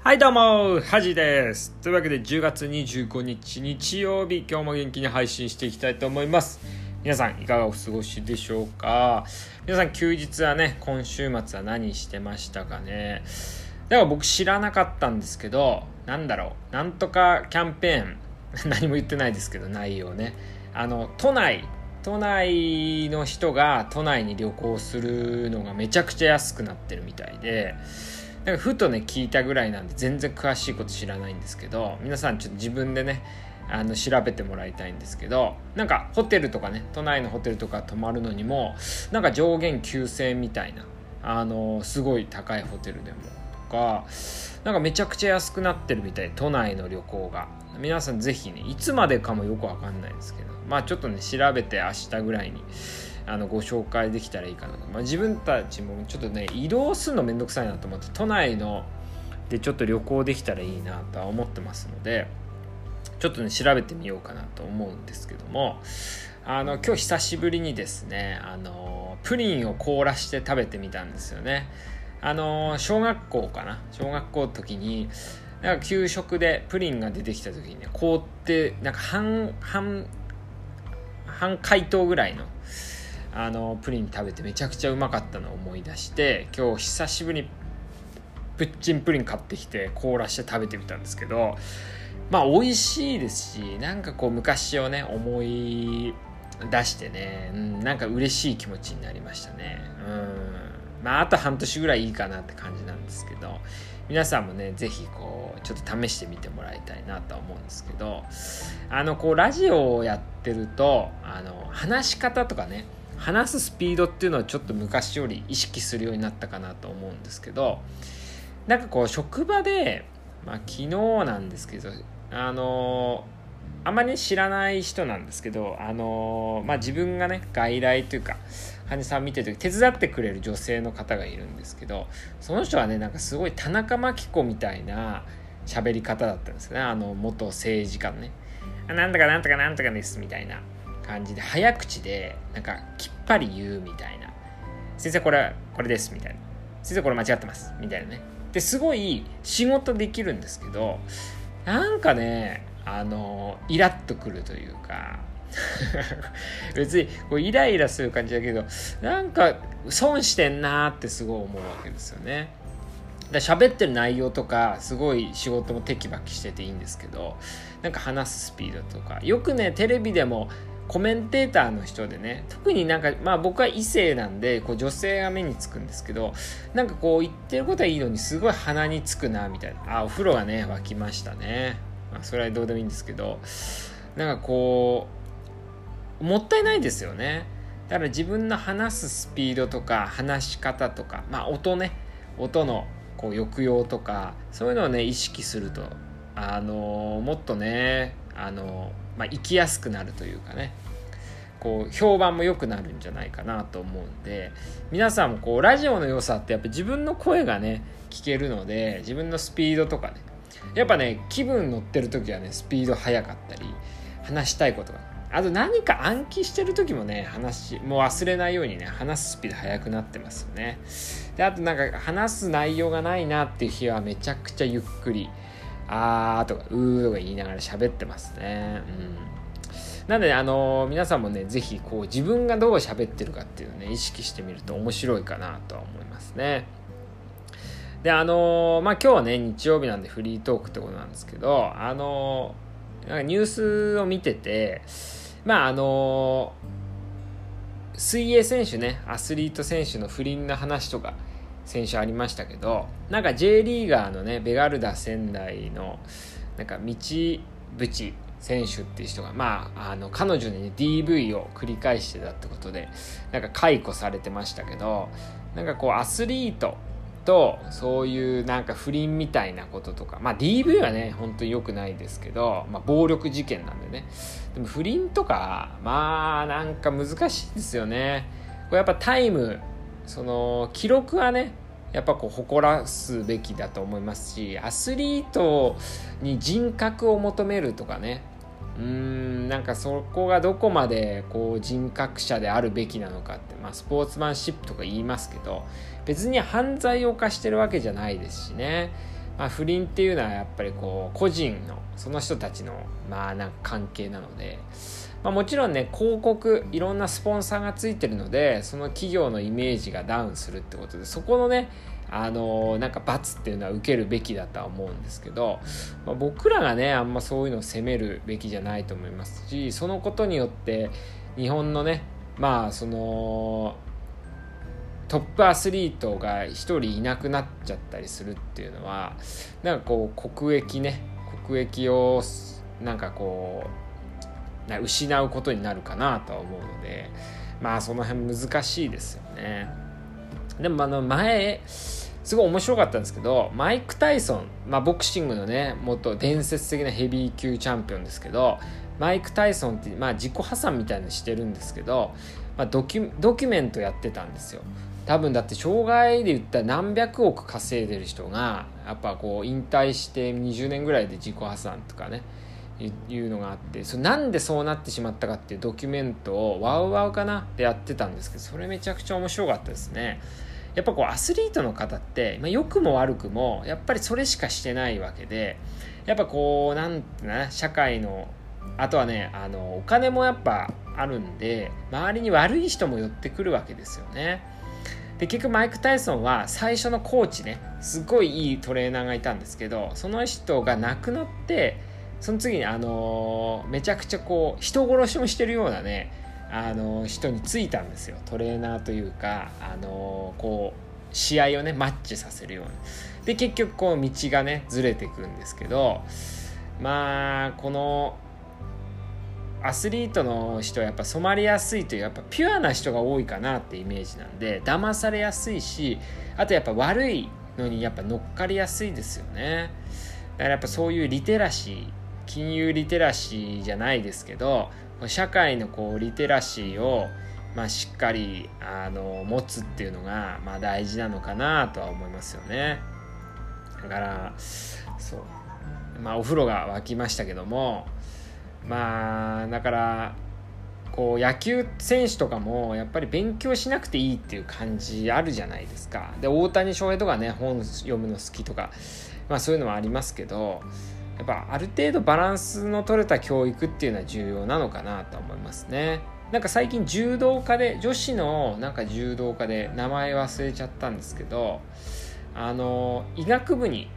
はいどうもはじです。というわけで10月25日日曜日今日も元気に配信していきたいと思います。皆さんいかがお過ごしでしょうか？皆さん休日はね今週末は何してましたかね？だから僕知らなかったんですけどなんだろう。なんとかキャンペーン。何も言ってないですけど内容ね。あの都内都内の人が都内に旅行するのがめちゃくちゃ安くなってるみたいでなんかふとね聞いたぐらいなんで全然詳しいこと知らないんですけど皆さんちょっと自分でねあの調べてもらいたいんですけどなんかホテルとかね都内のホテルとか泊まるのにもなんか上限9000みたいなあのすごい高いホテルでもとかなんかめちゃくちゃ安くなってるみたい都内の旅行が。皆さんぜひねいつまでかもよくわかんないですけどまあちょっとね調べて明日ぐらいにあのご紹介できたらいいかなと、まあ、自分たちもちょっとね移動するのめんどくさいなと思って都内のでちょっと旅行できたらいいなとは思ってますのでちょっとね調べてみようかなと思うんですけどもあの今日久しぶりにですねあのプリンを凍らして食べてみたんですよね。あの小学校かな？小学校の時になんか給食でプリンが出てきた時にね凍ってなんか半半半解凍ぐらいのあのプリン食べてめちゃくちゃうまかったのを思い出して今日久しぶりにプッチンプリン買ってきて凍らして食べてみたんですけどまあ美味しいですしなんかこう昔をね思い出してね、うん、なんか嬉しい気持ちになりましたね。うん。まああと半年ぐらいいいかなって感じなんですけど皆さんもね是非こうちょっと試してみてもらいたいなとは思うんですけどあのこうラジオをやってるとあの話し方とかね話すスピードっていうのはちょっと昔より意識するようになったかなと思うんですけどなんかこう職場で、まあ、昨日なんですけどあのあんまり知らない人なんですけどあのまあ、自分がね外来というか患者さん見てる時手伝ってくれる女性の方がいるんですけどその人はねなんかすごい田中真紀子みたいな喋り方だったんですね。あの元政治家のね。なんとかなんとかなんとかですみたいな感じで早口でなんかきっぱり言うみたいな。先生これこれですみたいな。先生これ間違ってますみたいなね。ですごい仕事できるんですけどなんかねあのイラッとくるというか 別にこうイライラする感じだけどなんか損してんなってすごい思うわけですよね。だ喋ってる内容とかすごい仕事もテキパキしてていいんですけどなんか話すスピードとか。よくねテレビでもコメンテーターの人でね特になんかまあ僕は異性なんでこう女性が目につくんですけどなんかこう言ってることはいいのにすごい鼻につくなみたいな。あお風呂がね沸きましたね、まあ、それはどうでもいいんですけどなんかこうもったいないですよね。だから自分の話すスピードとか話し方とかまあ音ね。音のこう抑揚とかそういうのをね意識するとあのもっとねあのまあ、生きやすくなるというかね。こう評判も良くなるんじゃないかなと思うんで皆さんもこうラジオの良さってやっぱ自分の声がね聞けるので自分のスピードとかね。やっぱね気分乗ってる時はねスピード速かったり話したいことがあと何か暗記してる時もね話もう忘れないようにね話すスピード速くなってますよねであとなんか話す内容がないなっていう日はめちゃくちゃゆっくりあーとかうーとか言いながら喋ってますね。うん。なんで、あのー、皆さんもね、ぜひ、こう、自分がどう喋ってるかっていうのをね、意識してみると面白いかなとは思いますね。で、あのー、まあ、今日はね、日曜日なんでフリートークってことなんですけど、あの、なんかニュースを見てて、まあ、あの水泳選手ね、アスリート選手の不倫の話とか、選手ありましたけどなんか J リーガーのねベガルダ仙台のなんか道淵選手っていう人がまああの彼女に、ね、DV を繰り返してたってことでなんか解雇されてましたけどなんかこうアスリートとそういうなんか不倫みたいなこととか。まあ DV はね本当に良くないですけど、まあ、暴力事件なんでね。でも不倫とかまあなんか難しいですよね。これやっぱタイムその記録はねやっぱこう誇らすべきだと思いますしアスリートに人格を求めるとかねうんなんかそこがどこまでこう人格者であるべきなのかって、まあ、スポーツマンシップとか言いますけど別に犯罪を犯してるわけじゃないですしね、まあ、不倫っていうのはやっぱりこう個人のその人たちのまあなんか関係なので、まあ、もちろんね広告いろんなスポンサーがついてるのでその企業のイメージがダウンするってことでそこのねあのなんか罰っていうのは受けるべきだとは思うんですけど、まあ、僕らがねあんまそういうのを責めるべきじゃないと思いますしそのことによって日本のねまあそのトップアスリートが1人いなくなっちゃったりするっていうのはなんかこう国益ね国益をなんかこう失うことになるかなとは思うのでまあその辺難しいですよね。でもあの前すごい面白かったんですけどマイク・タイソン、まあ、ボクシングのね元伝説的なヘビー級チャンピオンですけどマイク・タイソンって、まあ、自己破産みたいにしてるんですけど、まあ、ドキュドキュメントやってたんですよ。多分だって障害で言ったら何百億稼いでる人がやっぱこう引退して20年ぐらいで自己破産とかねいうのがあってそれなんでそうなってしまったかっていうドキュメントをワウワウかなでやってたんですけどそれめちゃくちゃ面白かったですね。やっぱこうアスリートの方って、まあ、良くも悪くもやっぱりそれしかしてないわけでやっぱこうなんてな社会のあとはねあのお金もやっぱあるんで周りに悪い人も寄ってくるわけですよね。で結局マイク・タイソンは最初のコーチねすごいいいトレーナーがいたんですけどその人が亡くなってその次にあのめちゃくちゃこう人殺しもしてるようなねあの人についたんですよ。トレーナーというかあのこう試合をねマッチさせるように。で結局こう道がねずれていくんですけどまあこのアスリートの人はやっぱ染まりやすいというやっぱピュアな人が多いかなってイメージなんで騙されやすいしあとやっぱ悪いのにやっぱ乗っかりやすいですよね。だからやっぱそういうリテラシー金融リテラシーじゃないですけど社会のこうリテラシーを、まあ、しっかりあの持つっていうのが、まあ、大事なのかなとは思いますよね。だからそう。まあお風呂が沸きましたけどもまあだからこう野球選手とかもやっぱり勉強しなくていいっていう感じあるじゃないですか。で大谷翔平とかね本読むの好きとか、まあ、そういうのはありますけどやっぱある程度バランスの取れた教育っていうのは重要なのかなと思いますね。なんか最近柔道家で女子のなんか柔道家で名前忘れちゃったんですけどあの医学部に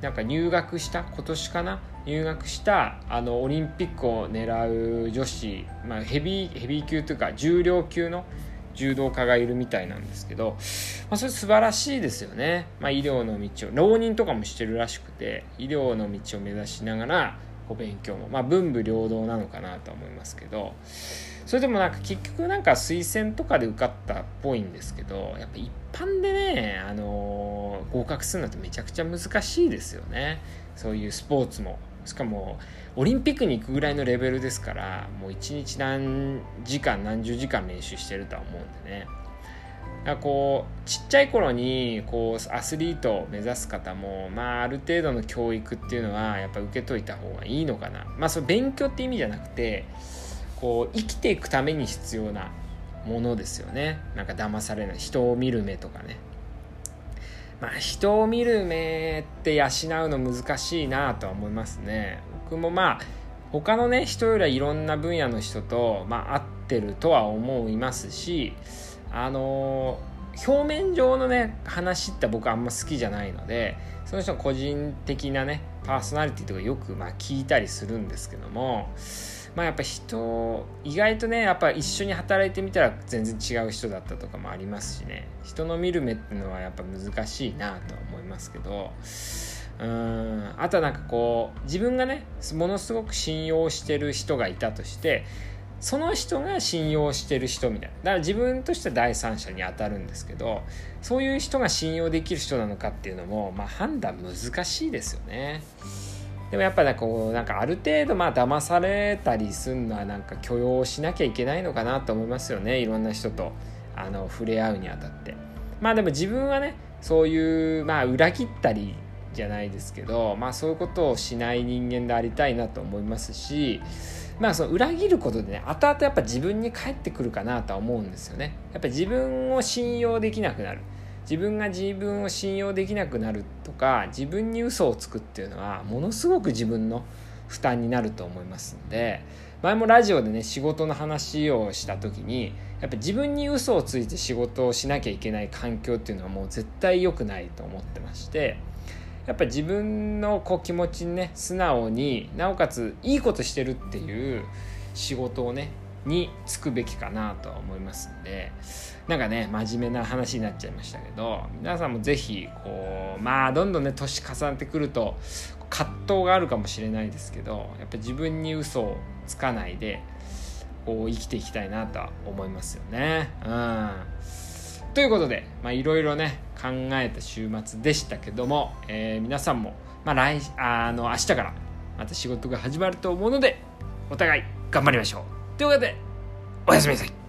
なんか入学した今年かな入学したあのオリンピックを狙う女子、まあ、ヘビーヘビー級というか重量級の柔道家がいるみたいなんですけど、まあ、それ素晴らしいですよね、まあ、医療の道を浪人とかもしてるらしくて医療の道を目指しながらお勉強も、まあ、文武両道なのかなとは思いますけどそれでもなんか結局なんか推薦とかで受かったっぽいんですけどやっぱ一般でね、あのー、合格するのってめちゃくちゃ難しいですよね。そういうスポーツも。しかもオリンピックに行くぐらいのレベルですからもう一日何時間何十時間練習してるとは思うんでね。だこうちっちゃい頃にこうアスリートを目指す方も、まあ、ある程度の教育っていうのはやっぱ受けといた方がいいのかな。まあそれ勉強って意味じゃなくてこう生きていくために必要なものですよね。なんか騙されない。人を見る目とかね。まあ、人を見る目って養うの難しいなとは思いますね。僕もまあ他のね人よりはいろんな分野の人と、まあ、合ってるとは思いますしあの表面上のね話って僕あんま好きじゃないのでその人の個人的なねパーソナリティとかよくま聞いたりするんですけどもまあやっぱ人意外とねやっぱ一緒に働いてみたら全然違う人だったとかもありますしね。人の見る目っていうのはやっぱ難しいなとは思いますけど。うんあとはなんかこう自分がねものすごく信用してる人がいたとしてその人が信用してる人みたいな。だから自分としては第三者に当たるんですけどそういう人が信用できる人なのかっていうのも、まあ、判断難しいですよね。でもやっぱねこうなんかある程度まあ騙されたりするのはなんか許容しなきゃいけないのかなと思いますよね。いろんな人とあの触れ合うにあたって。まあでも自分はねそういうまあ裏切ったりじゃないですけど、まあ、そういうことをしない人間でありたいなと思いますし、まあ、その裏切ることでね後々やっぱ自分に返ってくるかなとは思うんですよね。やっぱ自分を信用できなくなる。自分が自分を信用できなくなるとか自分に嘘をつくっていうのはものすごく自分の負担になると思いますんで前もラジオでね仕事の話をした時にやっぱ自分に嘘をついて仕事をしなきゃいけない環境っていうのはもう絶対良くないと思ってましてやっぱ自分のこう気持ちにね素直になおかついいことしてるっていう仕事をねにつくべきかなと思いますんでなんかね真面目な話になっちゃいましたけど皆さんも是非こうまあどんどんね年重ねてくると葛藤があるかもしれないですけどやっぱ自分に嘘をつかないでこう生きていきたいなとは思いますよね。うんということでいろいろね考えた週末でしたけども、えー、皆さんも、まあ、来あの明日からまた仕事が始まると思うのでお互い頑張りましょうというわけでおやすみなさい。